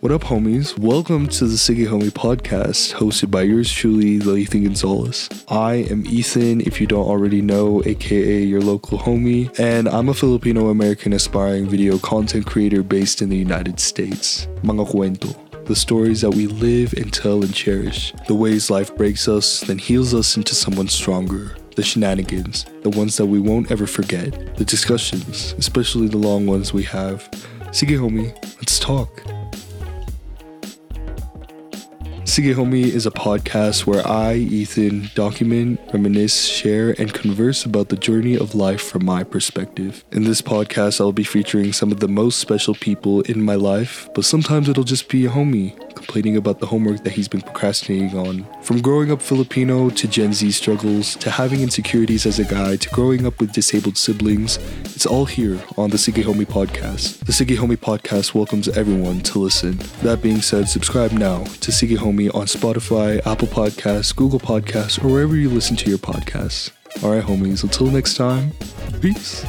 What up, homies? Welcome to the Sige Homie podcast, hosted by yours truly, Ethan Gonzalez. I am Ethan, if you don't already know, aka your local homie, and I'm a Filipino American aspiring video content creator based in the United States. Mga cuento. The stories that we live and tell and cherish. The ways life breaks us, then heals us into someone stronger. The shenanigans, the ones that we won't ever forget. The discussions, especially the long ones we have. Sige, homie, let's talk. Sige Homie is a podcast where I, Ethan, document, reminisce, share, and converse about the journey of life from my perspective. In this podcast, I'll be featuring some of the most special people in my life, but sometimes it'll just be a homie complaining about the homework that he's been procrastinating on. From growing up Filipino to Gen Z struggles to having insecurities as a guy to growing up with disabled siblings, it's all here on the Sige Homie podcast. The Sige Homie podcast welcomes everyone to listen. That being said, subscribe now to Sige Homie on Spotify, Apple Podcasts, Google Podcasts, or wherever you listen to your podcasts. Alright, homies, until next time, peace.